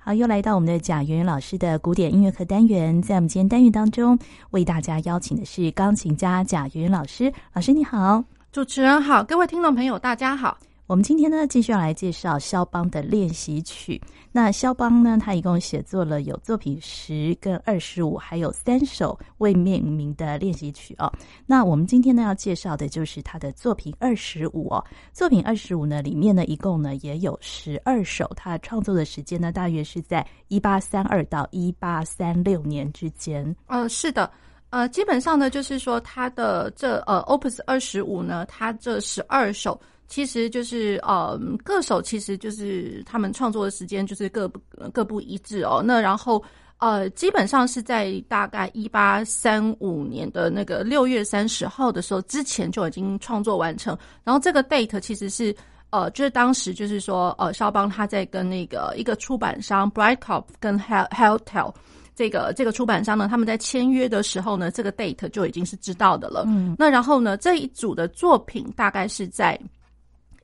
好，又来到我们的贾圆圆老师的古典音乐课单元，在我们今天单元当中，为大家邀请的是钢琴家贾圆圆老师。老师你好，主持人好，各位听众朋友大家好。我们今天呢，继续要来介绍肖邦的练习曲。那肖邦呢，他一共写作了有作品十跟二十五，还有三首未命名的练习曲哦。那我们今天呢，要介绍的就是他的作品二十五哦。作品二十五呢，里面呢，一共呢也有十二首。他创作的时间呢，大约是在一八三二到一八三六年之间。呃，是的，呃，基本上呢，就是说他的这呃 Opus 二十五呢，他这十二首。其实就是呃，各手其实就是他们创作的时间就是各不各不一致哦。那然后呃，基本上是在大概一八三五年的那个六月三十号的时候之前就已经创作完成。然后这个 date 其实是呃，就是当时就是说呃，肖邦他在跟那个一个出版商 Breitkopf 跟 Heltel 这个这个出版商呢，他们在签约的时候呢，这个 date 就已经是知道的了。嗯，那然后呢，这一组的作品大概是在。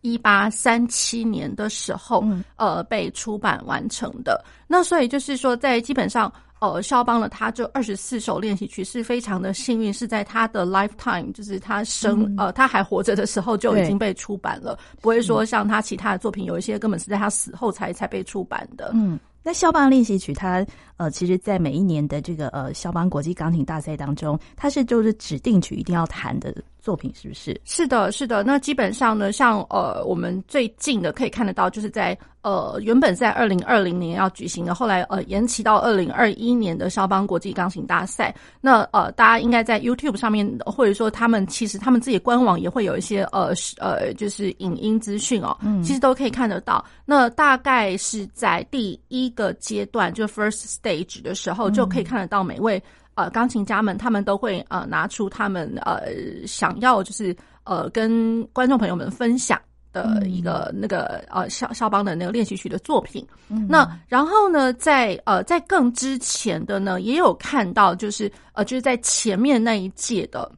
一八三七年的时候，呃，被出版完成的。那所以就是说，在基本上，呃，肖邦的，他这二十四首练习曲是非常的幸运，是在他的 lifetime，就是他生呃他还活着的时候就已经被出版了，不会说像他其他的作品有一些根本是在他死后才才被出版的。嗯。那肖邦练习曲，它呃，其实，在每一年的这个呃肖邦国际钢琴大赛当中，它是就是指定曲一定要弹的作品，是不是？是的，是的。那基本上呢，像呃，我们最近的可以看得到，就是在呃原本在二零二零年要举行的，后来呃延期到二零二一年的肖邦国际钢琴大赛。那呃，大家应该在 YouTube 上面，或者说他们其实他们自己官网也会有一些呃呃，就是影音资讯哦，嗯，其实都可以看得到。那大概是在第一。个阶段就 first stage 的时候，就可以看得到每位呃钢琴家们，他们都会呃拿出他们呃想要就是呃跟观众朋友们分享的一个那个呃肖肖邦的那个练习曲的作品。嗯、那然后呢，在呃在更之前的呢，也有看到就是呃就是在前面那一届的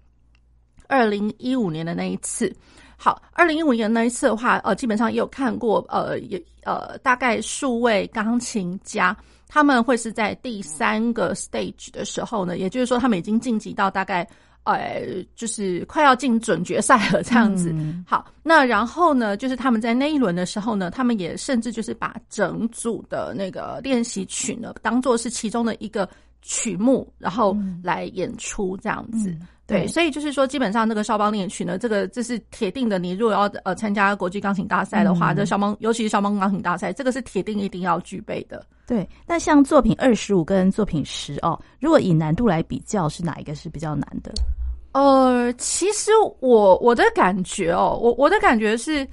二零一五年的那一次。好，二零一五年那一次的话，呃，基本上也有看过，呃，也呃，大概数位钢琴家，他们会是在第三个 stage 的时候呢，也就是说，他们已经晋级到大概，呃，就是快要进准决赛了这样子。嗯、好，那然后呢，就是他们在那一轮的时候呢，他们也甚至就是把整组的那个练习曲呢，当做是其中的一个曲目，然后来演出这样子。对，对，所以就是说，基本上那个肖邦练习曲呢，这个这是铁定的。你如果要呃参加国际钢琴大赛的话，嗯、这肖邦，尤其是肖邦钢琴大赛，这个是铁定一定要具备的。对，那像作品二十五跟作品十哦，如果以难度来比较，是哪一个是比较难的？呃，其实我我的感觉哦，我我的感觉是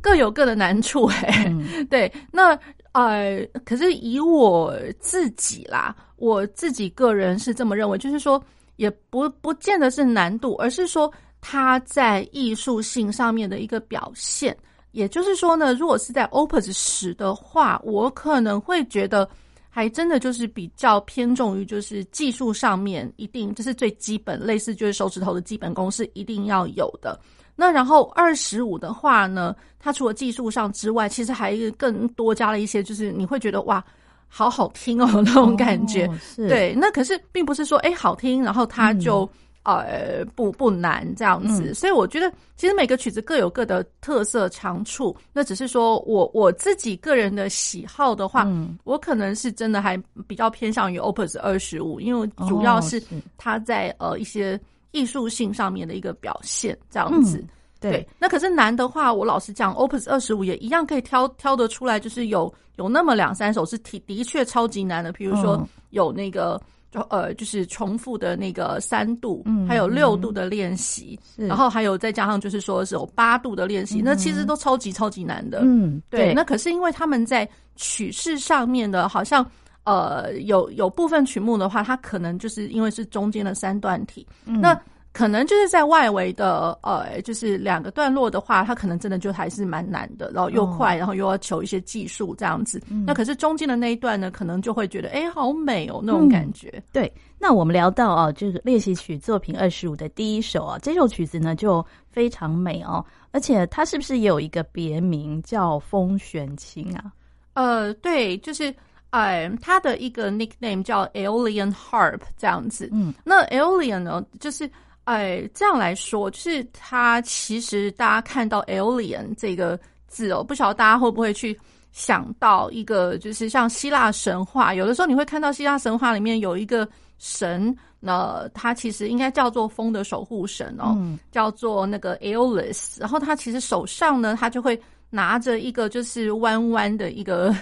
各有各的难处哎。嗯、对，那呃，可是以我自己啦，我自己个人是这么认为，就是说。也不不见得是难度，而是说他在艺术性上面的一个表现。也就是说呢，如果是在 Opus 十的话，我可能会觉得还真的就是比较偏重于就是技术上面，一定这是最基本，类似就是手指头的基本功是一定要有的。那然后二十五的话呢，它除了技术上之外，其实还更多加了一些，就是你会觉得哇。好好听哦，那种感觉，哦、是对。那可是并不是说，哎，好听，然后它就、嗯、呃不不难这样子。嗯、所以我觉得，其实每个曲子各有各的特色长处。那只是说我我自己个人的喜好的话，嗯、我可能是真的还比较偏向于 Opus 二十五，因为主要是它在、哦、呃一些艺术性上面的一个表现这样子。嗯对，对，那可是难的话，我老实讲，Opus 二十五也一样可以挑挑得出来，就是有有那么两三首是的的确超级难的，比如说有那个就呃就是重复的那个三度，嗯，还有六度的练习，嗯、然后还有再加上就是说是有八度的练习，是那其实都超级超级难的，嗯，对。对。那可是因为他们在曲式上面的，好像呃有有部分曲目的话，它可能就是因为是中间的三段体，嗯、那。可能就是在外围的，呃，就是两个段落的话，它可能真的就还是蛮难的，然后又快，然后又要求一些技术这样子。嗯、那可是中间的那一段呢，可能就会觉得，哎、欸，好美哦，那种感觉、嗯。对，那我们聊到啊，这个练习曲作品二十五的第一首啊，这首曲子呢就非常美哦，而且它是不是也有一个别名叫《风弦琴》啊？呃，对，就是。哎，他的一个 nickname 叫 Aeolian Harp 这样子。嗯，那 Aeolian 呢，就是哎这样来说，就是他其实大家看到 Aeolian 这个字哦，不晓得大家会不会去想到一个，就是像希腊神话，有的时候你会看到希腊神话里面有一个神，那他其实应该叫做风的守护神哦，嗯、叫做那个 Aeolus，然后他其实手上呢，他就会拿着一个就是弯弯的一个。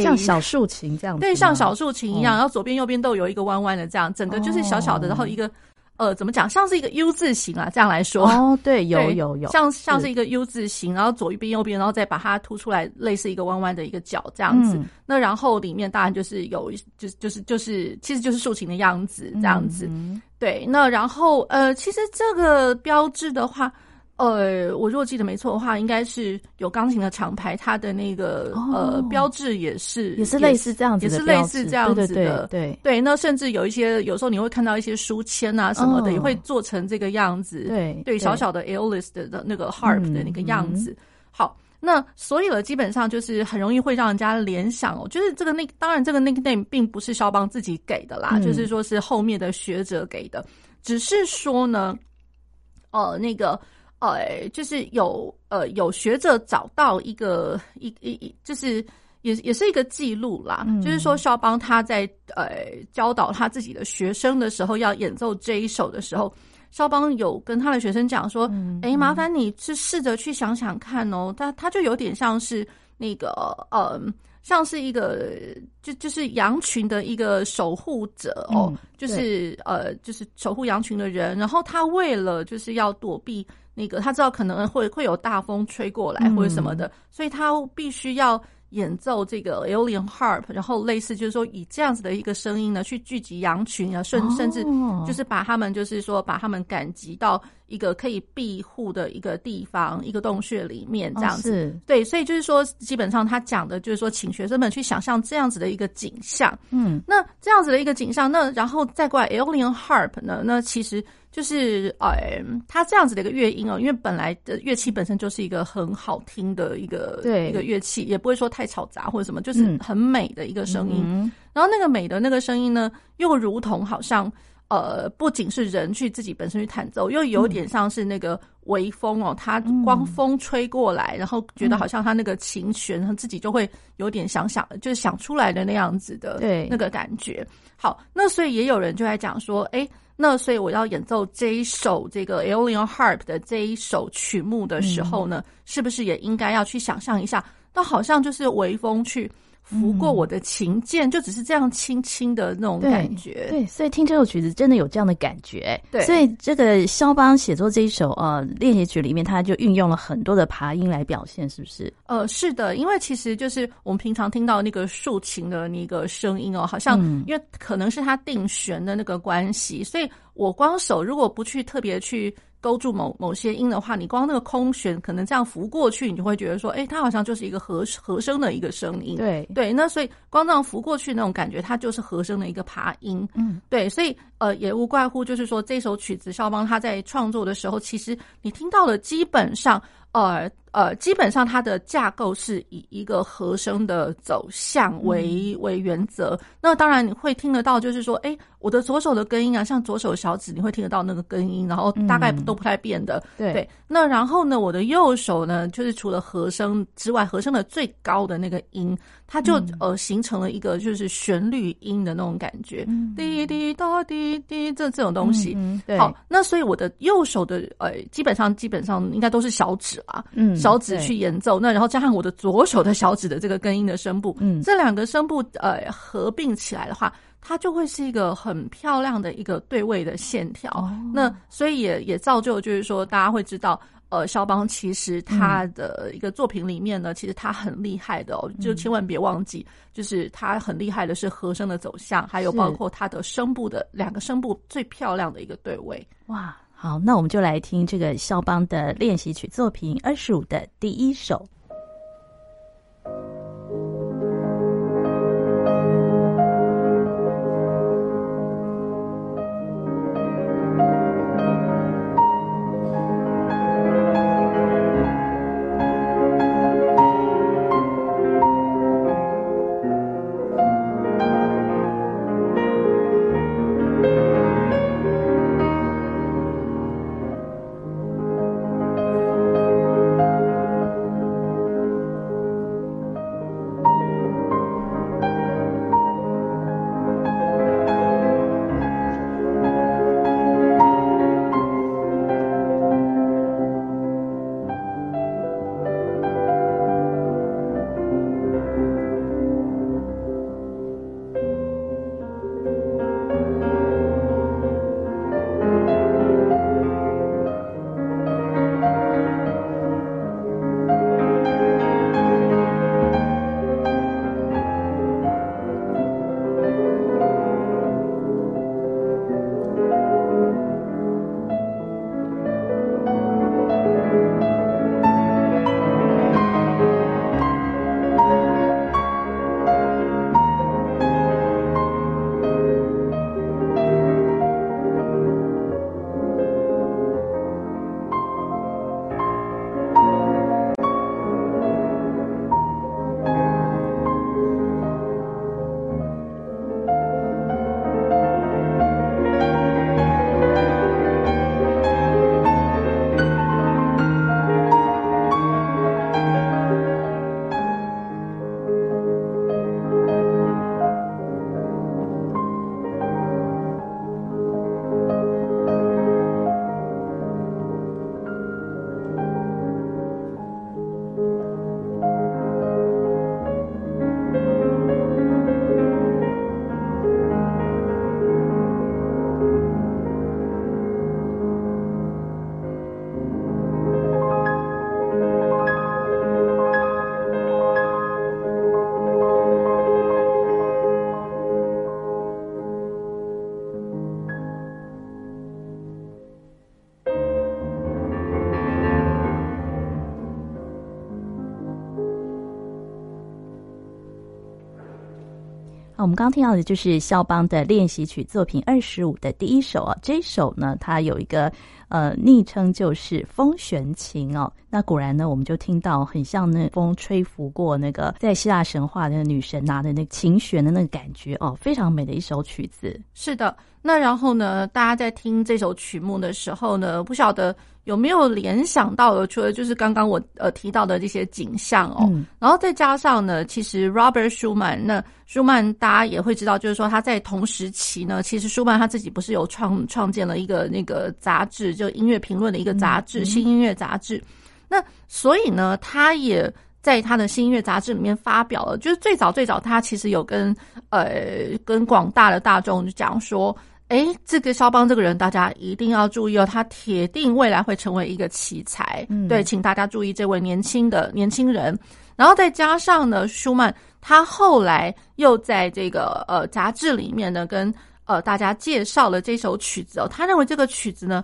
像小竖琴这样子，对，像小竖琴一样，然后左边右边都有一个弯弯的，这样整个就是小小的，然后一个呃，怎么讲，像是一个 U 字形啊，这样来说。哦，对，有有有，像像是一个 U 字形，然后左一边右边，然后再把它凸出来，类似一个弯弯的一个角这样子。那然后里面当然就是有，就是就是就是，其实就是竖琴的样子这样子。对，那然后呃，其实这个标志的话。呃，我如果记得没错的话，应该是有钢琴的厂牌，它的那个、哦、呃标志也是也是类似这样子的，也是类似这样子的，对对。那甚至有一些，有时候你会看到一些书签啊什么的，哦、也会做成这个样子，对对，小小的 Aeolus 的那个 harp 的那个样子。嗯、好，那所以了，基本上就是很容易会让人家联想哦，就是这个那当然这个 nickname 并不是肖邦自己给的啦，嗯、就是说是后面的学者给的，只是说呢，呃，那个。呃，就是有呃有学者找到一个一一一，就是也也是一个记录啦。嗯、就是说，肖邦他在呃教导他自己的学生的时候，要演奏这一首的时候，肖邦有跟他的学生讲说：“嗯、诶，麻烦你去试着去想想看哦。”他他就有点像是那个呃，像是一个就就是羊群的一个守护者哦，嗯、就是呃就是守护羊群的人。然后他为了就是要躲避。那个他知道可能会会有大风吹过来或者什么的，嗯、所以他必须要演奏这个 Aeolian harp，然后类似就是说以这样子的一个声音呢去聚集羊群啊，甚甚至就是把他们就是说把他们赶集到一个可以庇护的一个地方，一个洞穴里面这样子。哦、对，所以就是说基本上他讲的就是说，请学生们去想象这样子的一个景象。嗯，那这样子的一个景象，那然后再过来 Aeolian harp 呢，那其实。就是哎，它这样子的一个乐音哦，因为本来的乐器本身就是一个很好听的一个对一个乐器，也不会说太吵杂或者什么，就是很美的一个声音。嗯、然后那个美的那个声音呢，又如同好像呃，不仅是人去自己本身去弹奏，又有点像是那个微风哦，它光风吹过来，嗯、然后觉得好像它那个琴弦，它自己就会有点想想，就是想出来的那样子的对那个感觉。好，那所以也有人就在讲说，哎。那所以我要演奏这一首这个 Aeolian Harp 的这一首曲目的时候呢，嗯、是不是也应该要去想象一下？那好像就是微风去拂过我的琴键，嗯、就只是这样轻轻的那种感觉对。对，所以听这首曲子真的有这样的感觉。对，所以这个肖邦写作这一首呃练习曲里面，他就运用了很多的爬音来表现，是不是？呃，是的，因为其实就是我们平常听到那个竖琴的那个声音哦，好像因为可能是它定弦的那个关系，所以我光手如果不去特别去。勾住某某些音的话，你光那个空弦可能这样拂过去，你就会觉得说，哎、欸，它好像就是一个和和声的一个声音。对对，那所以光这样拂过去那种感觉，它就是和声的一个爬音。嗯，对，所以呃，也无怪乎就是说这首曲子肖邦他在创作的时候，其实你听到的基本上。呃呃，基本上它的架构是以一个和声的走向为、嗯、为原则。那当然你会听得到，就是说，哎，我的左手的根音啊，像左手小指，你会听得到那个根音，然后大概都不太变的。嗯、对，那然后呢，我的右手呢，就是除了和声之外，和声的最高的那个音，它就、嗯、呃形成了一个就是旋律音的那种感觉，滴滴答滴滴这这种东西。嗯嗯、对，好，那所以我的右手的呃，基本上基本上应该都是小指。啊，嗯，小指去演奏，那然后加上我的左手的小指的这个根音的声部，嗯，这两个声部呃合并起来的话，它就会是一个很漂亮的一个对位的线条。哦、那所以也也造就就是说，大家会知道，呃，肖邦其实他的一个作品里面呢，嗯、其实他很厉害的哦，就千万别忘记，就是他很厉害的是和声的走向，还有包括他的声部的两个声部最漂亮的一个对位，哇。好，那我们就来听这个肖邦的练习曲作品二十五的第一首。我们刚听到的就是肖邦的练习曲作品二十五的第一首啊，这一首呢，它有一个呃昵称就是风弦琴哦。那果然呢，我们就听到很像那风吹拂过那个在希腊神话的那个女神拿的那个琴弦的那个感觉哦，非常美的一首曲子。是的，那然后呢，大家在听这首曲目的时候呢，不晓得。有没有联想到的？除了就是刚刚我呃提到的这些景象哦，嗯、然后再加上呢，其实 Robert Schumann，那舒曼大家也会知道，就是说他在同时期呢，其实舒曼他自己不是有创创建了一个那个杂志，就音乐评论的一个杂志《嗯、新音乐杂志》。那所以呢，他也在他的新音乐杂志里面发表了，就是最早最早他其实有跟呃跟广大的大众讲说。哎，这个肖邦这个人，大家一定要注意哦，他铁定未来会成为一个奇才。嗯，对，请大家注意这位年轻的年轻人。然后再加上呢，舒曼他后来又在这个呃杂志里面呢，跟呃大家介绍了这首曲子哦。他认为这个曲子呢，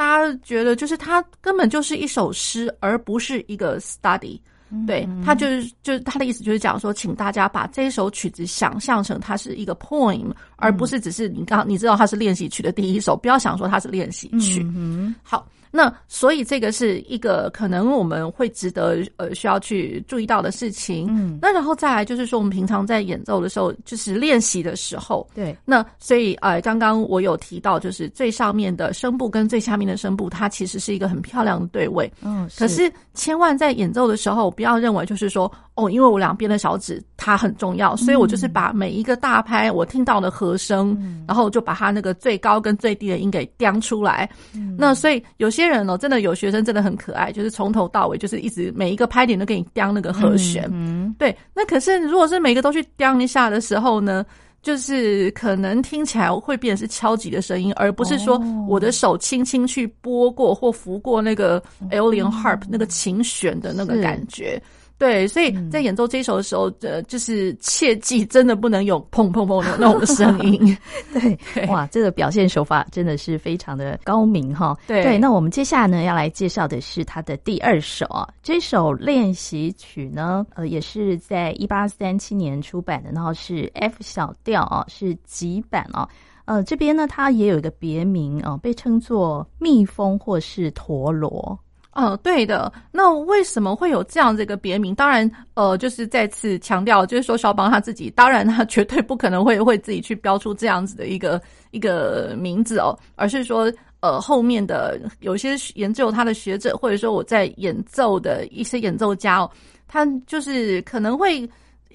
大家觉得就是它根本就是一首诗，而不是一个 study。对，他就是就是他的意思就是讲说，请大家把这首曲子想象成它是一个 poem，而不是只是你刚你知道它是练习曲的第一首，不要想说它是练习曲。嗯，好。那所以这个是一个可能我们会值得呃需要去注意到的事情。嗯，那然后再来就是说，我们平常在演奏的时候，就是练习的时候，对。那所以呃，刚刚我有提到，就是最上面的声部跟最下面的声部，它其实是一个很漂亮的对位。嗯，是。可是千万在演奏的时候，不要认为就是说哦，因为我两边的小指它很重要，所以我就是把每一个大拍我听到的和声，嗯，然后就把它那个最高跟最低的音给叼出来。嗯，那所以有些。人哦，真的有学生真的很可爱，就是从头到尾就是一直每一个拍点都给你叼那个和弦。嗯，对。那可是如果是每个都去叼一下的时候呢，就是可能听起来会变成是敲击的声音，而不是说我的手轻轻去拨过或拂过那个 Aeolian harp 那个琴弦的那个感觉。对，所以在演奏这一首的时候，呃，就是切记真的不能有砰砰砰的那种声音。对，对哇，这个表现手法真的是非常的高明哈。对，对，那我们接下来呢要来介绍的是他的第二首啊，这首练习曲呢，呃，也是在一八三七年出版的，然后是 F 小调啊，是几版啊。呃，这边呢它也有一个别名啊，被称作蜜蜂或是陀螺。嗯，对的。那为什么会有这样这个别名？当然，呃，就是再次强调，就是说肖邦他自己，当然他 绝对不可能会会自己去标出这样子的一个一个名字哦，而是说，呃，后面的有些研究他的学者，或者说我在演奏的一些演奏家哦，他就是可能会。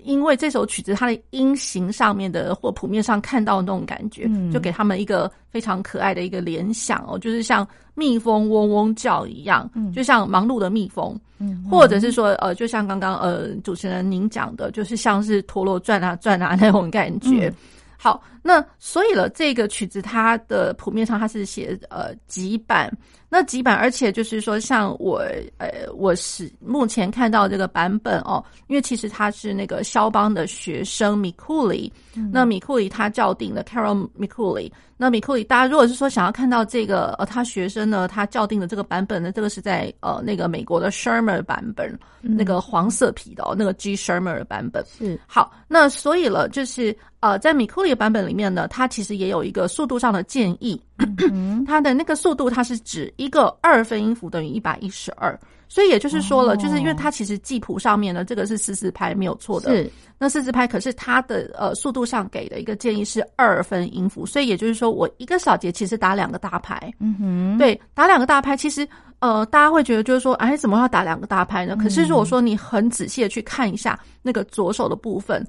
因为这首曲子它的音型上面的或谱面上看到的那种感觉，嗯、就给他们一个非常可爱的一个联想哦，就是像蜜蜂嗡嗡叫一样，嗯、就像忙碌的蜜蜂，嗯、或者是说呃，就像刚刚呃主持人您讲的，就是像是陀螺转啊转啊 那种感觉。嗯、好，那所以了，这个曲子它的谱面上它是写呃几版。那几版，而且就是说，像我，呃，我是目前看到这个版本哦，因为其实他是那个肖邦的学生米库里，嗯、那米库里他校订的 Carol 米库里，那米库里，大家如果是说想要看到这个呃，他学生呢，他校订的这个版本呢，这个是在呃那个美国的 Schirmer 版本，嗯、那个黄色皮的哦，那个 G Schirmer 的版本。是。好，那所以了，就是呃，在米库里的版本里面呢，它其实也有一个速度上的建议。它的那个速度，它是指一个二分音符等于一百一十二，所以也就是说了，就是因为它其实记谱上面呢，这个是四四拍没有错的。是，那四四拍可是它的呃速度上给的一个建议是二分音符，所以也就是说，我一个小节其实打两个大拍。嗯哼，对，打两个大拍，其实呃大家会觉得就是说，哎，怎么要打两个大拍呢？可是如果说你很仔细的去看一下那个左手的部分。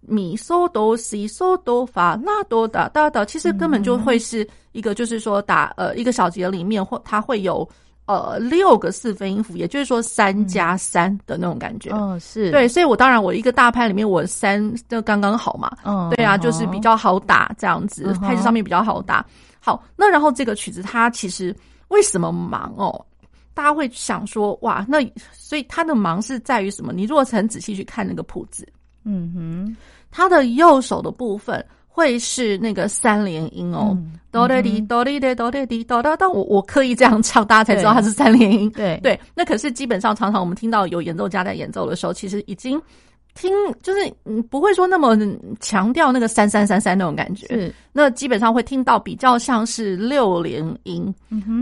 咪嗦哆西嗦哆发那哆哒哒哒，其实根本就会是一个，就是说打呃一个小节里面或它会有呃六个四分音符，也就是说三加三的那种感觉。嗯，是对，所以我当然我一个大拍里面我三就刚刚好嘛。嗯，对啊，就是比较好打这样子，拍子上面比较好打。好，那然后这个曲子它其实为什么忙哦？大家会想说哇，那所以它的忙是在于什么？你如果很仔细去看那个谱子。嗯哼，他的右手的部分会是那个三连音哦，哆来滴哆来滴哆来滴哆哆，但我我刻意这样唱，大家才知道它是三连音。对。对，那可是基本上常常我们听到有演奏家在演奏的时候，其实已经听就是嗯，不会说那么强调那个三三三三那种感觉，是那基本上会听到比较像是六连音。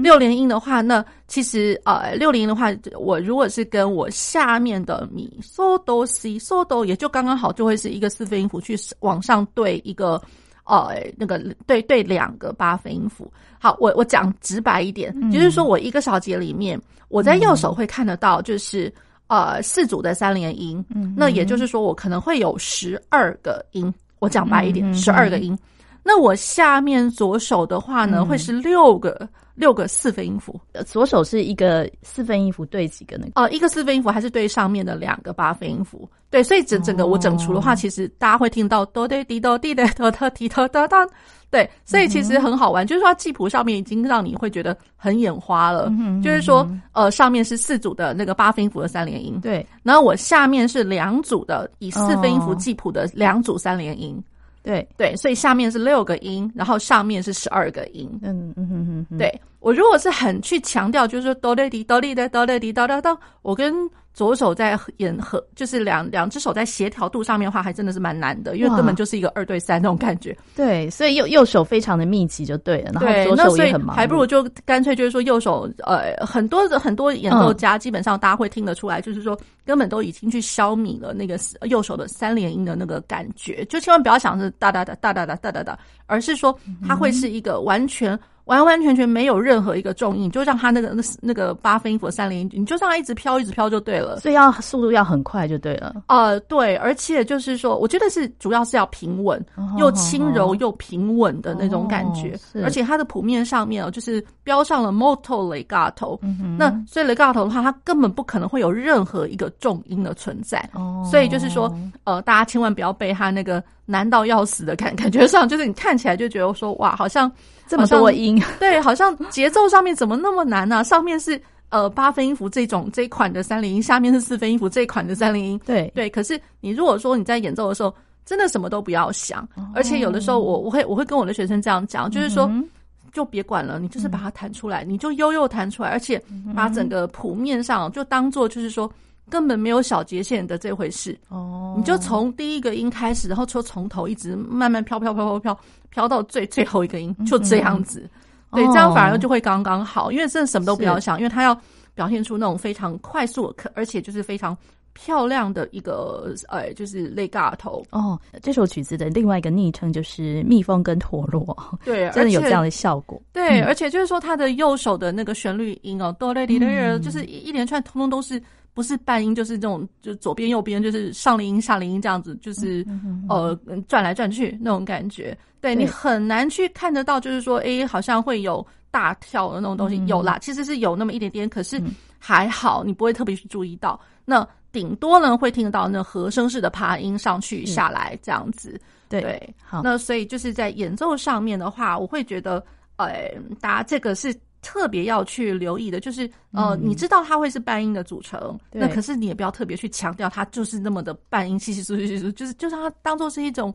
六连音的话，那其实呃，六连音的话，我如果是跟我下面的咪嗦哆西嗦哆，也就刚刚好，就会是一个四分音符去往上对一个呃那个对对两个八分音符。好，我我讲直白一点，嗯、就是说我一个小节里面，我在右手会看得到，就是。呃，四组的三连音，嗯，那也就是说，我可能会有十二个音。我讲白一点，十二个音。那我下面左手的话呢，会是六个六个四分音符。左手是一个四分音符对几个呢？哦，一个四分音符还是对上面的两个八分音符？对，所以整整个我整除的话，其实大家会听到哆哆滴哆滴的哆哆滴哆哒哒。对，所以其实很好玩，嗯、就是说记谱上面已经让你会觉得很眼花了。嗯、就是说，呃，上面是四组的那个八分音符的三连音，对，然后我下面是两组的以四分音符记谱的两组三连音，对。对，所以下面是六个音，然后上面是十二个音。嗯嗯嗯嗯，对，我如果是很去强调，就是说哆来滴哆来滴哆来滴哆哆哆，我跟左手在演和，就是两两只手在协调度上面的话，还真的是蛮难的，因为根本就是一个二对三那种感觉。对，所以右右手非常的密集就对了，然后左手也很忙，还不如就干脆就是说右手，呃，很多的很多演奏家基本上大家会听得出来，就是说根本都已经去消弭了那个右手的三连音的那个感觉，就千万不要想是哒哒哒哒哒哒哒哒哒，而是说它会是一个完全。完完全全没有任何一个重音，就让它那个那那个八分音符三连音，你就让它一直飘，一直飘就对了。所以要速度要很快就对了。呃，对，而且就是说，我觉得是主要是要平稳，又轻柔又平稳的那种感觉。哦、而且它的谱面上面哦，就是标上了 molto legato、嗯。那所以 legato 的话，它根本不可能会有任何一个重音的存在。哦。所以就是说，呃，大家千万不要被它那个难到要死的感感觉上，就是你看起来就觉得说，哇，好像。这么多音，对，好像节奏上面怎么那么难呢、啊？上面是呃八分音符这种这一款的三连音，下面是四分音符这一款的三连音。对对，可是你如果说你在演奏的时候，真的什么都不要想，哦、而且有的时候我我会我会跟我的学生这样讲，就是说、嗯、就别管了，你就是把它弹出来，嗯、你就悠悠弹出来，而且把整个谱面上就当做就是说。根本没有小节线的这回事哦，你就从第一个音开始，然后就从头一直慢慢飘飘飘飘飘飘到最最后一个音，就这样子。对，这样反而就会刚刚好，因为真的什么都不要想，因为它要表现出那种非常快速，可而且就是非常漂亮的一个呃，就是 legato 哦。这首曲子的另外一个昵称就是蜜蜂跟陀螺，对，真的有这样的效果。对，嗯、而且就是说他的右手的那个旋律音哦，哆来咪来，就是一连串通通都是。不是半音，就是这种，就左边右边，就是上连音下连音这样子，就是呃转来转去那种感觉。对，你很难去看得到，就是说，诶，好像会有大跳的那种东西。有啦，其实是有那么一点点，可是还好，你不会特别去注意到。那顶多呢会听得到那和声式的爬音上去下来这样子。对，好。那所以就是在演奏上面的话，我会觉得，呃，大家这个是。特别要去留意的，就是呃，你知道它会是半音的组成，嗯、那可是你也不要特别去强调它就是那么的半音，稀稀疏疏疏，就是就让它当做是一种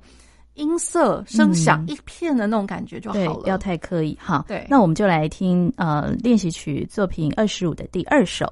音色声响一片的那种感觉就好了，不要太刻意哈。对，那我们就来听呃练习曲作品二十五的第二首。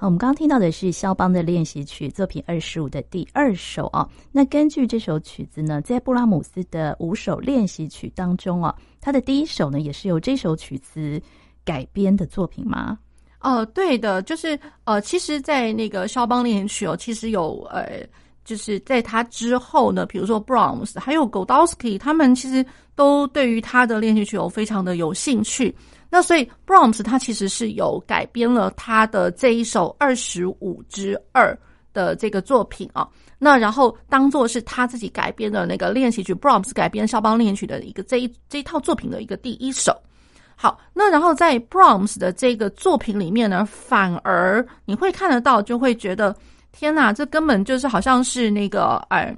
好，我们刚刚听到的是肖邦的练习曲作品二十五的第二首啊。那根据这首曲子呢，在布拉姆斯的五首练习曲当中啊，他的第一首呢，也是由这首曲子改编的作品吗？哦，对的，就是呃，其实，在那个肖邦练习曲哦，其实有呃，就是在他之后呢，比如说 Brahms 还有 Godowsky，他们其实都对于他的练习曲有非常的有兴趣。那所以 Brahms 他其实是有改编了他的这一首二十五之二的这个作品啊，那然后当做是他自己改编的那个练习曲，Brahms 改编肖邦练习曲的一个这一这一套作品的一个第一首。好，那然后在 Brahms 的这个作品里面呢，反而你会看得到，就会觉得天哪，这根本就是好像是那个哎，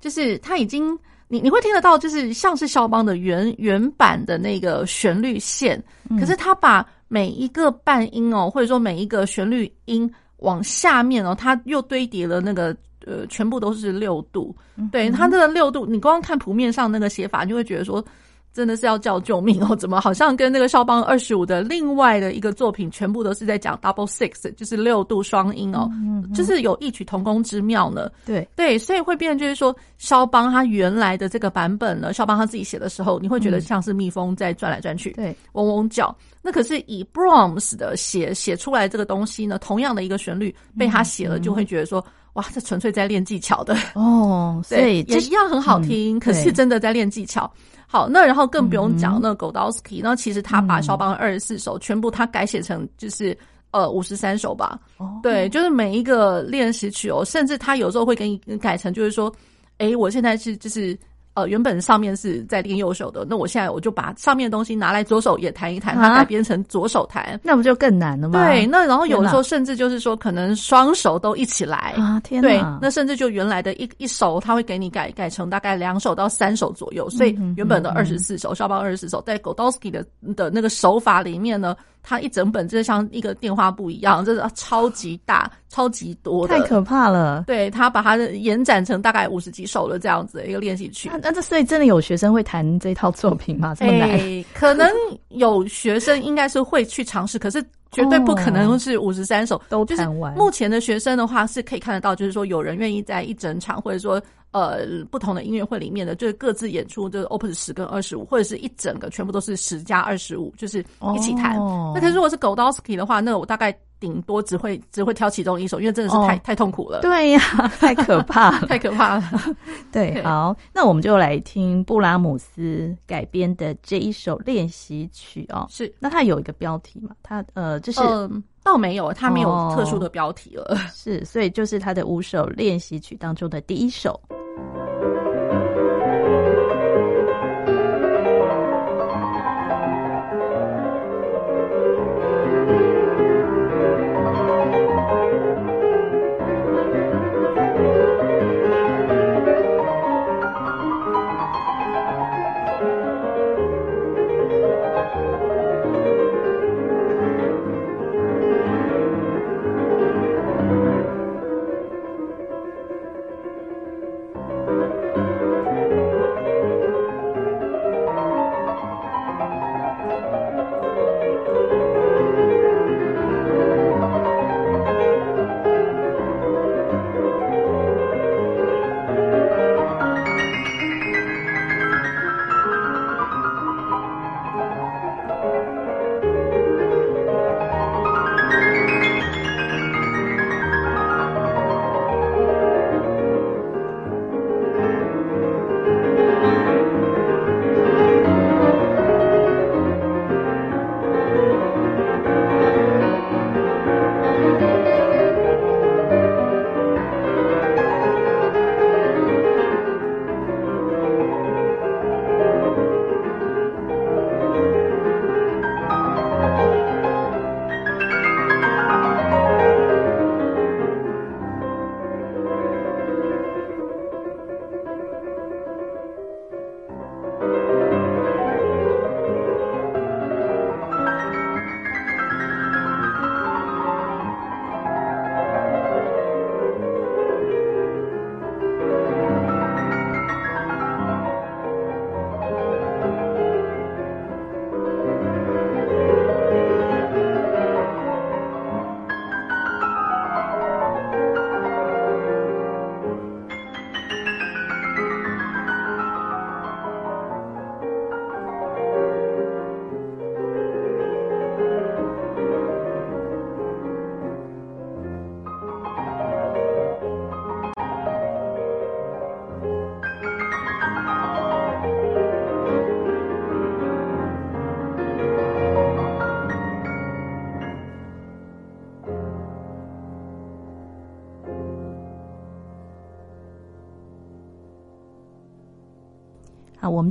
就是他已经你你会听得到，就是像是肖邦的原原版的那个旋律线，可是他把每一个半音哦，或者说每一个旋律音往下面哦，他又堆叠了那个呃，全部都是六度，对，他这个六度，你光看谱面上那个写法，你就会觉得说。真的是要叫救命哦！怎么好像跟那个肖邦二十五的另外的一个作品，全部都是在讲 double six，就是六度双音哦，嗯嗯、就是有异曲同工之妙呢。对对，所以会变就是说，肖邦他原来的这个版本呢，肖邦他自己写的时候，你会觉得像是蜜蜂在转来转去，对、嗯，嗡嗡叫。那可是以 Brahms 的写写出来这个东西呢，同样的一个旋律被他写了，就会觉得说，嗯、哇，这纯粹在练技巧的 哦。所以也一样很好听，嗯、可是真的在练技巧。好，那然后更不用讲那 Godowski，那其实他把肖邦二十四首全部他改写成就是呃五十三首吧。哦，对，就是每一个练习曲哦，甚至他有时候会给你改成就是说，诶，我现在是就是。呃，原本上面是在练右手的，那我现在我就把上面的东西拿来左手也弹一弹，它改编成左手弹，那不就更难了吗？对，那然后有的时候甚至就是说，可能双手都一起来啊，天哪！对，那甚至就原来的一一首，他会给你改改成大概两首到三首左右，所以原本的二十四首，肖邦二十四首，在 Godowsky 的的那个手法里面呢。它一整本真的像一个电话簿一样，真的超级大、超级多的，太可怕了。对，他把它延展成大概五十几首的这样子的一个练习曲。那那这所以真的有学生会弹这套作品吗？这么难？欸、可能有学生应该是会去尝试，可是绝对不可能是五十三首 都弹完。目前的学生的话是可以看得到，就是说有人愿意在一整场或者说。呃，不同的音乐会里面的，就是各自演出，就是 Opus 十跟二十五，或者是一整个全部都是十加二十五，就是一起弹。Oh. 那可是如果是 Godowski 的话，那我大概顶多只会只会挑其中一首，因为真的是太、oh. 太痛苦了。对呀，太可怕了，太可怕了。对，好，那我们就来听布拉姆斯改编的这一首练习曲哦。是，那它有一个标题嘛？它呃，就是、呃、倒没有，它没有特殊的标题了。Oh. 是，所以就是它的五首练习曲当中的第一首。好，我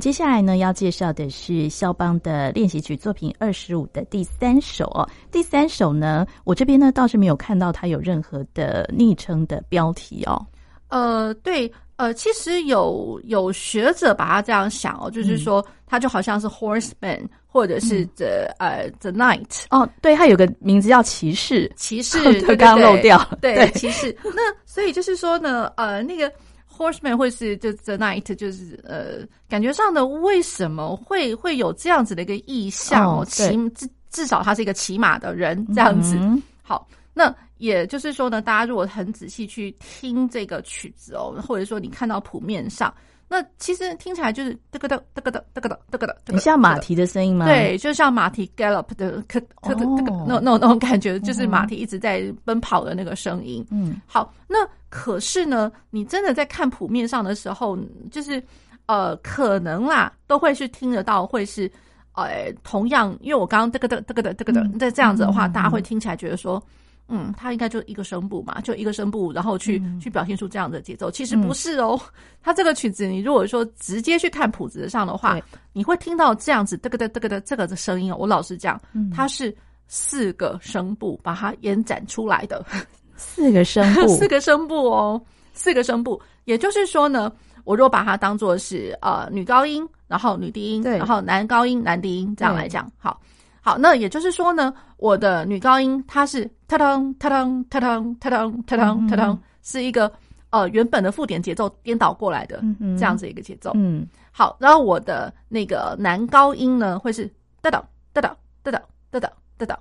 接下来呢要介绍的是肖邦的练习曲作品二十五的第三首哦。第三首呢，我这边呢倒是没有看到它有任何的昵称的标题哦。呃，对，呃，其实有有学者把它这样想哦，就是说它就好像是 horseman，或者是 the、嗯、呃 the knight 哦，对，它有个名字叫骑士，骑士，刚刚漏掉对，骑士。那所以就是说呢，呃，那个。Horseman 会是就 the knight，就是呃，感觉上的为什么会会有这样子的一个意象哦？骑至至少他是一个骑马的人这样子。嗯、好，那也就是说呢，大家如果很仔细去听这个曲子哦，或者说你看到谱面上，那其实听起来就是哒个哒哒个哒哒个哒哒个哒，你像马蹄的声音吗？对，就像马蹄 gallop 的可可可那那那种感觉，就是马蹄一直在奔跑的那个声音。嗯，好，那。可是呢，你真的在看谱面上的时候，就是呃，可能啦，都会去听得到，会是呃，同样，因为我刚刚这个的这个的这个的，在这样子的话，大家会听起来觉得说，嗯，它应该就一个声部嘛，就一个声部，然后去去表现出这样的节奏。其实不是哦，它这个曲子，你如果说直接去看谱子上的话，你会听到这样子这个的这个的这个的声音哦。我老实讲，它是四个声部把它延展出来的。四个声部，四个声部哦，四个声部。也就是说呢，我如果把它当做是呃女高音，然后女低音，对，然后男高音、男低音这样来讲，好，好，那也就是说呢，我的女高音它是哒当哒当哒当哒当哒当哒当，是一个呃原本的附点节奏颠倒过来的这样子一个节奏。嗯，好，然后我的那个男高音呢会是哒哒哒哒哒哒哒当哒当。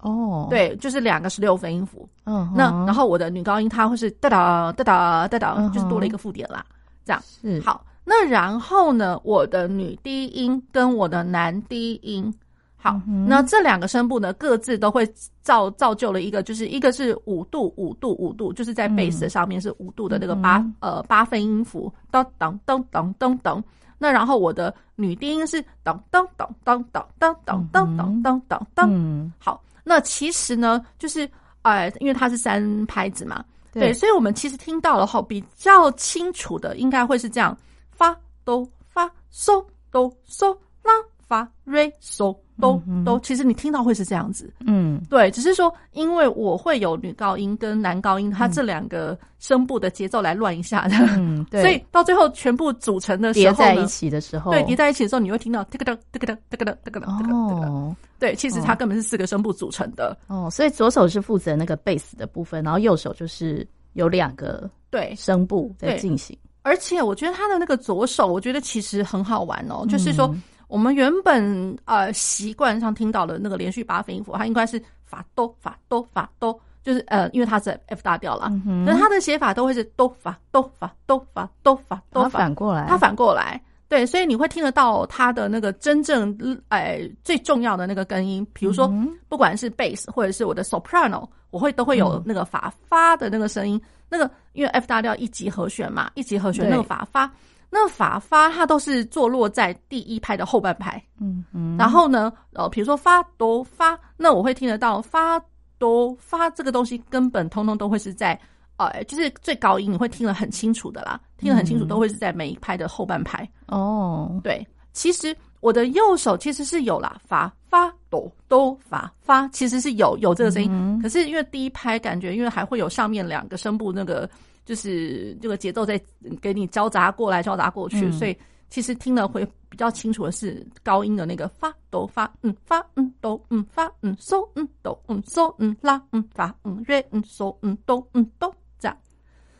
哦，对，就是两个十六分音符。嗯，那然后我的女高音它会是哒哒哒哒哒哒，就是多了一个附点啦。这样是好。那然后呢，我的女低音跟我的男低音，好，那这两个声部呢，各自都会造造就了一个，就是一个是五度五度五度，就是在贝斯上面是五度的那个八呃八分音符，当当当当当当。那然后我的女低音是当当当当当当当当当当当当。好。那其实呢，就是呃，因为它是三拍子嘛，对，对，所以我们其实听到了后比较清楚的，应该会是这样：发哆发嗦哆嗦拉发瑞嗦哆哆。其实你听到会是这样子，嗯，对，只是说因为我会有女高音跟男高音，它这两个声部的节奏来乱一下的，嗯，对，所以到最后全部组成的时候叠在一起的时候，对，叠在一起的时候，你会听到哒个哒哒个哒哒个哒哒个哒哒个哒。对，其实它根本是四个声部组成的。哦，所以左手是负责那个贝斯的部分，然后右手就是有两个对。声部在进行。而且我觉得他的那个左手，我觉得其实很好玩哦，嗯、就是说我们原本呃习惯上听到的那个连续八分音符，它应该是法哆法哆法哆，就是呃因为它是 F 大调啦，那它、的写法都会是哆法哆法哆法哆法哆法，它反过来，它反过来。对，所以你会听得到它的那个真正哎最重要的那个根音，比如说不管是 bass 或者是我的 soprano，我会都会有那个法发的那个声音。那个因为 F 大调一级和弦嘛，一级和弦那个法发，那个法发它都是坐落在第一拍的后半拍。嗯嗯。然后呢，呃，比如说发哆发，那我会听得到发哆发这个东西根本通通都会是在。呃，就是最高音你会听得很清楚的啦，听得很清楚，都会是在每一拍的后半拍。哦，对，其实我的右手其实是有啦，发发哆哆发发，其实是有有这个声音。嗯、可是因为第一拍感觉，因为还会有上面两个声部那个，就是这个节奏在给你交杂过来交杂过去，嗯、所以其实听了会比较清楚的是高音的那个发哆发嗯发嗯哆嗯发嗯嗦嗯哆嗯嗦嗯拉嗯发嗯瑞嗯嗦嗯哆嗯哆。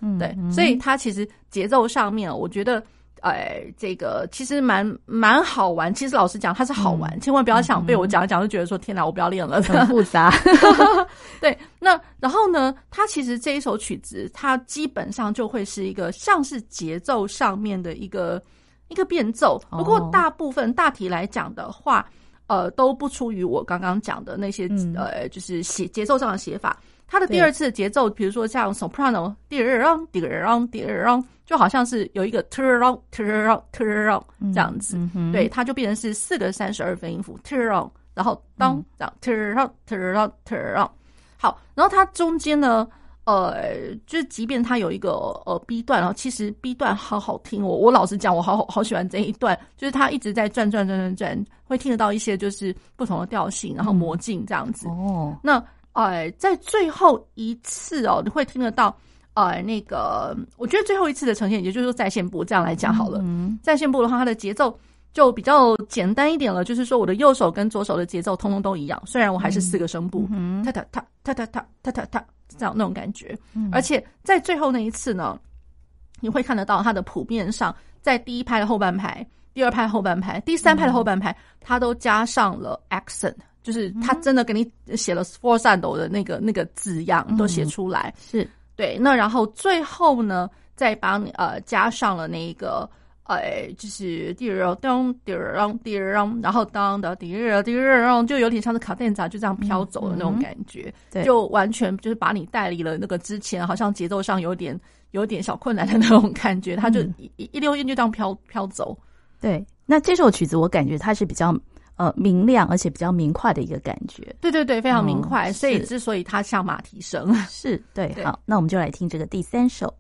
嗯，对，所以它其实节奏上面，我觉得，呃，这个其实蛮蛮好玩。其实老实讲，它是好玩，嗯、千万不要想被我讲一讲就觉得说天哪，我不要练了，很复杂。对，那然后呢，它其实这一首曲子，它基本上就会是一个像是节奏上面的一个一个变奏。不过大部分、哦、大体来讲的话，呃，都不出于我刚刚讲的那些、嗯、呃，就是写节奏上的写法。它的第二次节奏，比如说像 soprano，第二 round，第二 round，第二 round，就好像是有一个 turn round turn round turn round 这样子，对，它就变成是四个三十二分音符 turn round，然后当这样 turn round turn round turn round，好，然后它中间呢，呃，就是即便它有一个呃 B 段，然后其实 B 段好好听，我我老实讲，我好好喜欢这一段，就是它一直在转转转转转，会听得到一些就是不同的调性，然后魔镜这样子。嗯、哦，那呃，在最后一次哦，你会听得到呃那个，我觉得最后一次的呈现，也就是说在线部这样来讲好了，嗯、在线部的话，它的节奏就比较简单一点了，就是说我的右手跟左手的节奏通通都一样，虽然我还是四个声部，嗯，哒哒哒哒哒哒哒哒哒。这样那种感觉，而且在最后那一次呢，你会看得到它的谱面上，在第一拍的后半拍、第二拍后半拍、第三拍的后半拍，它都加上了 accent，就是他真的给你写了 sforzando 的那个那个字样都写出来，是对。那然后最后呢，再帮你呃加上了那个。哎，就是滴儿咚滴儿咚滴儿咚，然后当的滴儿滴儿咚，就有点像是卡电闸就这样飘走的那种感觉，嗯嗯、对，就完全就是把你带离了那个之前好像节奏上有点有点小困难的那种感觉，它就一一溜烟就这样飘飘走。对，那这首曲子我感觉它是比较呃明亮，而且比较明快的一个感觉。对对对，非常明快，哦、所以之所以它像马蹄声，是对。对好，那我们就来听这个第三首。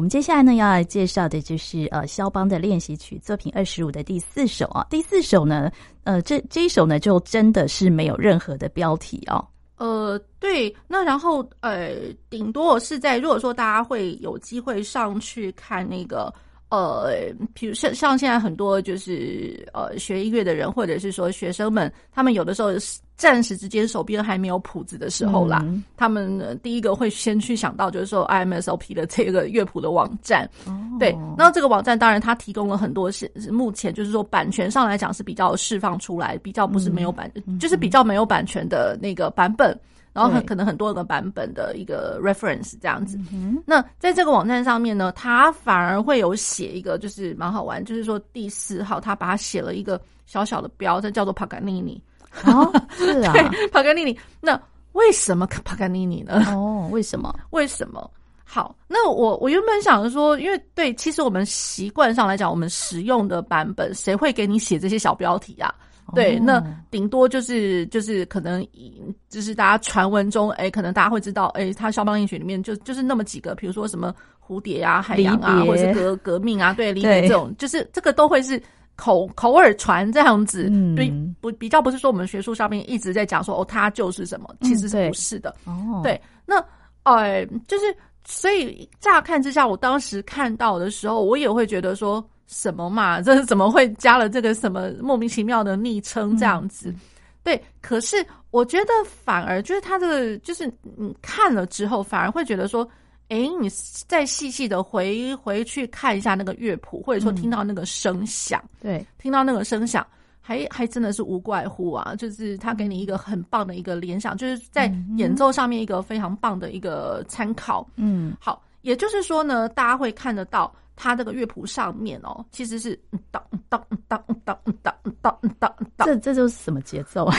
我们接下来呢要来介绍的就是呃肖邦的练习曲作品二十五的第四首啊。第四首呢，呃，这这一首呢就真的是没有任何的标题哦。呃，对，那然后呃，顶多是在如果说大家会有机会上去看那个。呃，比如像像现在很多就是呃学音乐的人，或者是说学生们，他们有的时候暂时之间手边还没有谱子的时候啦，嗯、他们第一个会先去想到就是说 IMSOP 的这个乐谱的网站。哦、对，那这个网站当然它提供了很多是目前就是说版权上来讲是比较释放出来，比较不是没有版，嗯、就是比较没有版权的那个版本。然后很可能很多个版本的一个 reference 这样子。嗯、那在这个网站上面呢，它反而会有写一个，就是蛮好玩，就是说第四号，他把它写了一个小小的标，这叫做帕格尼尼。哦，是啊，对，帕格尼尼。那为什么帕格尼尼呢？哦，为什么？为什么？好，那我我原本想着说，因为对，其实我们习惯上来讲，我们使用的版本，谁会给你写这些小标题啊？对，那顶多就是就是可能，就是大家传闻中，哎，可能大家会知道，哎，他肖邦练习曲里面就就是那么几个，比如说什么蝴蝶啊、海洋啊，或者是革革命啊，对，离别这种，就是这个都会是口口耳传这样子，对，不比较不是说我们学术上面一直在讲说哦，他就是什么，其实是不是的，哦，对，那哎，就是所以乍看之下，我当时看到的时候，我也会觉得说。什么嘛？这是怎么会加了这个什么莫名其妙的昵称这样子？嗯、对，可是我觉得反而就是他这个，就是你看了之后，反而会觉得说，哎，你再细细的回回去看一下那个乐谱，或者说听到那个声响，嗯、对，听到那个声响，还还真的是无怪乎啊，就是他给你一个很棒的一个联想，就是在演奏上面一个非常棒的一个参考。嗯，好。也就是说呢，大家会看得到。它这个乐谱上面哦，其实是当当当当当当当当，这这就是什么节奏啊？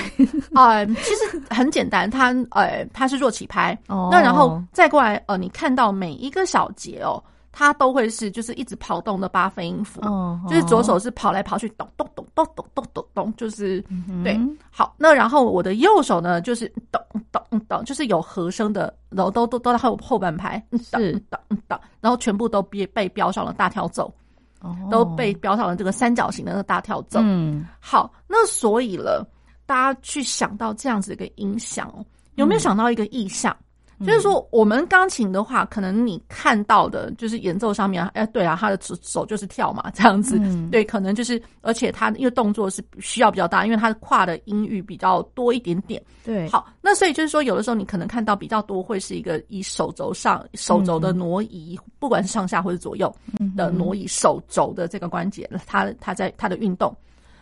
呃，其实很简单，它呃它是弱起拍，哦，那然后再过来呃，你看到每一个小节哦。它都会是就是一直跑动的八分音符，哦、就是左手是跑来跑去，咚咚咚咚咚咚咚咚，就是、嗯、对。好，那然后我的右手呢，就是咚咚咚，就是有和声的，然后都都都在后后半拍，是咚咚，然后全部都被被标上了大跳奏，哦，都被标上了这个三角形的那个大跳奏。嗯，好，那所以了，大家去想到这样子一个音响，有没有想到一个意象？嗯就是说，我们钢琴的话，可能你看到的就是演奏上面，哎，对啊，他的手手就是跳嘛，这样子，嗯、对，可能就是，而且他因为动作是需要比较大，因为他跨的音域比较多一点点，对，好，那所以就是说，有的时候你可能看到比较多，会是一个以手肘上手肘的挪移，嗯、不管是上下或者左右的挪移手肘的这个关节，它它在它的运动，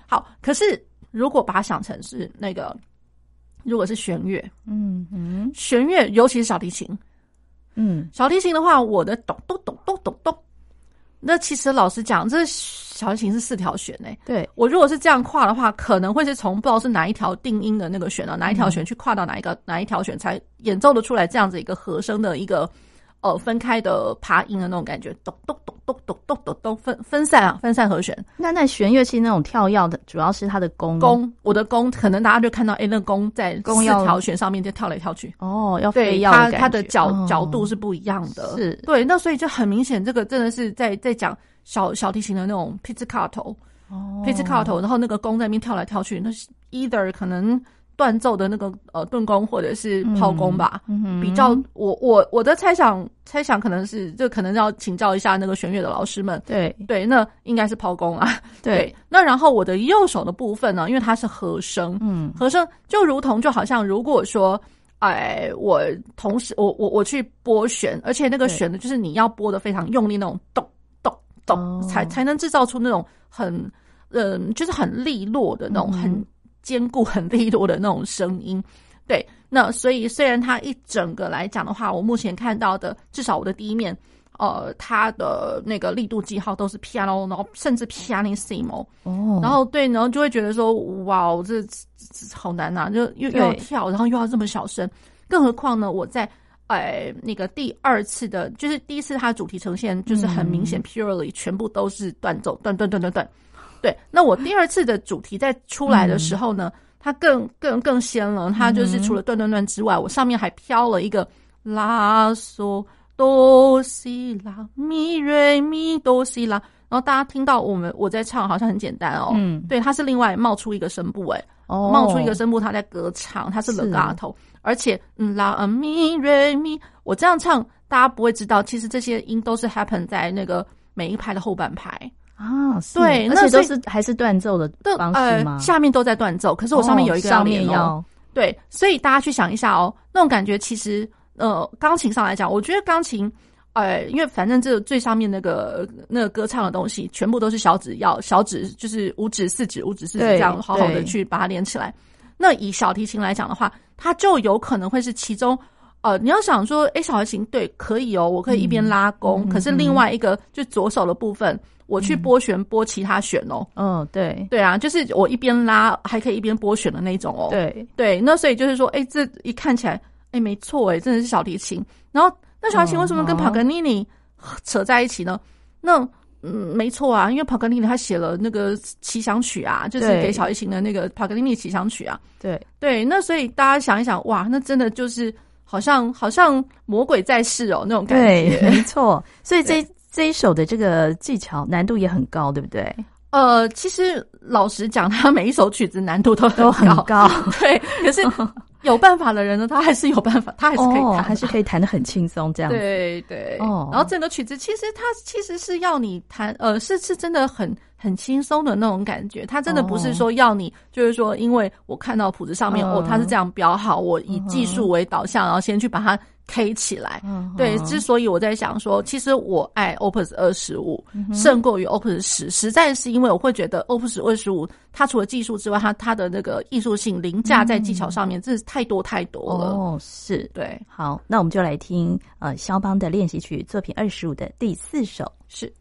好，可是如果把它想成是那个。如果是弦乐，嗯嗯，弦乐尤其是小提琴，嗯，小提琴的话，我的咚咚咚咚咚咚，那其实老实讲，这小提琴是四条弦诶、欸。对，我如果是这样跨的话，可能会是从不知道是哪一条定音的那个弦啊，哪一条弦去跨到哪一个、嗯、哪一条弦，才演奏的出来这样子一个和声的一个。呃，分开的爬音的那种感觉，咚咚咚咚咚咚咚咚分分散啊，分散和弦。那那弦乐器那种跳跃的，主要是它的弓。弓，我的弓，可能大家就看到，哎、欸，那弓在四条弦上面就跳来跳去。哦，要飞跃。它它的角、哦、角度是不一样的。是。对，那所以就很明显，这个真的是在在讲小小提琴的那种 pizzicato。哦。pizzicato，然后那个弓在那边跳来跳去，那是 either 可能。断奏的那个呃顿弓或者是抛弓吧，嗯嗯、比较我我我的猜想猜想可能是就可能要请教一下那个弦乐的老师们。对。对，那应该是抛弓啊。对，对，那然后我的右手的部分呢，因为它是和声，嗯，和声就如同就好像如果说，哎，我同时我我我去拨弦，而且那个弦呢，就是你要拨的非常用力那种咚咚咚，才才能制造出那种很嗯、呃，就是很利落的那种很。嗯坚固很利落的那种声音，对，那所以虽然它一整个来讲的话，我目前看到的至少我的第一面，呃，它的那个力度记号都是 piano，然后甚至 pianissimo，哦，然后对，然后就会觉得说，哇，这，这好难呐，就又又要跳，然后又要这么小声，更何况呢，我在呃那个第二次的，就是第一次它的主题呈现就是很明显 purely 全部都是断奏，断断断断断。对，那我第二次的主题在出来的时候呢，嗯、它更更更鲜了。它就是除了断断断之外，嗯、我上面还飘了一个拉嗦哆西拉咪瑞咪哆西拉。然后大家听到我们我在唱，好像很简单哦。嗯，对，它是另外冒出一个声部，哎，哦，冒出一个声部，它在歌唱，它是 legato，而且嗯拉咪瑞咪，我这样唱，大家不会知道，其实这些音都是 happen 在那个每一拍的后半拍。啊，对，而且都是还是断奏的方式吗？呃，下面都在断奏，可是我上面有一个要连哦。哦对，所以大家去想一下哦，那种感觉其实，呃，钢琴上来讲，我觉得钢琴，呃，因为反正这最上面那个那个歌唱的东西，全部都是小指要小指，就是五指、四指、五指、四指这样好好的去把它连起来。那以小提琴来讲的话，它就有可能会是其中。呃，你要想说，哎，小提琴对，可以哦，我可以一边拉弓，嗯、可是另外一个、嗯、就左手的部分，我去拨弦拨其他弦哦。嗯，对，对啊，就是我一边拉还可以一边拨弦的那种哦。对对，那所以就是说，哎，这一看起来，哎，没错，哎，真的是小提琴。然后那小提琴为什么跟帕格尼尼扯在一起呢？嗯、那嗯，没错啊，因为帕格尼尼他写了那个奇想曲啊，就是给小提琴的那个帕格尼尼奇想曲啊。对对，那所以大家想一想，哇，那真的就是。好像好像魔鬼在世哦，那种感觉。对，没错。所以这对这一首的这个技巧难度也很高，对不对？呃，其实老实讲，他每一首曲子难度都很，都很高。对，可是有办法的人呢，他还是有办法，他还是可以弹，哦，还是可以弹的很轻松这样子。对对。哦。然后整个曲子其实他其实是要你弹，呃，是是真的很很轻松的那种感觉。它真的不是说要你，就是说，因为我看到谱子上面哦，它是这样标好，我以技术为导向，然后先去把它。K 起来，对，之所以我在想说，其实我爱 Opus 二十五胜过于 Opus 十，实在是因为我会觉得 Opus 二十五它除了技术之外，它它的那个艺术性凌驾在技巧上面，真是太多太多了。哦，是对。好，那我们就来听呃肖邦的练习曲作品二十五的第四首，是。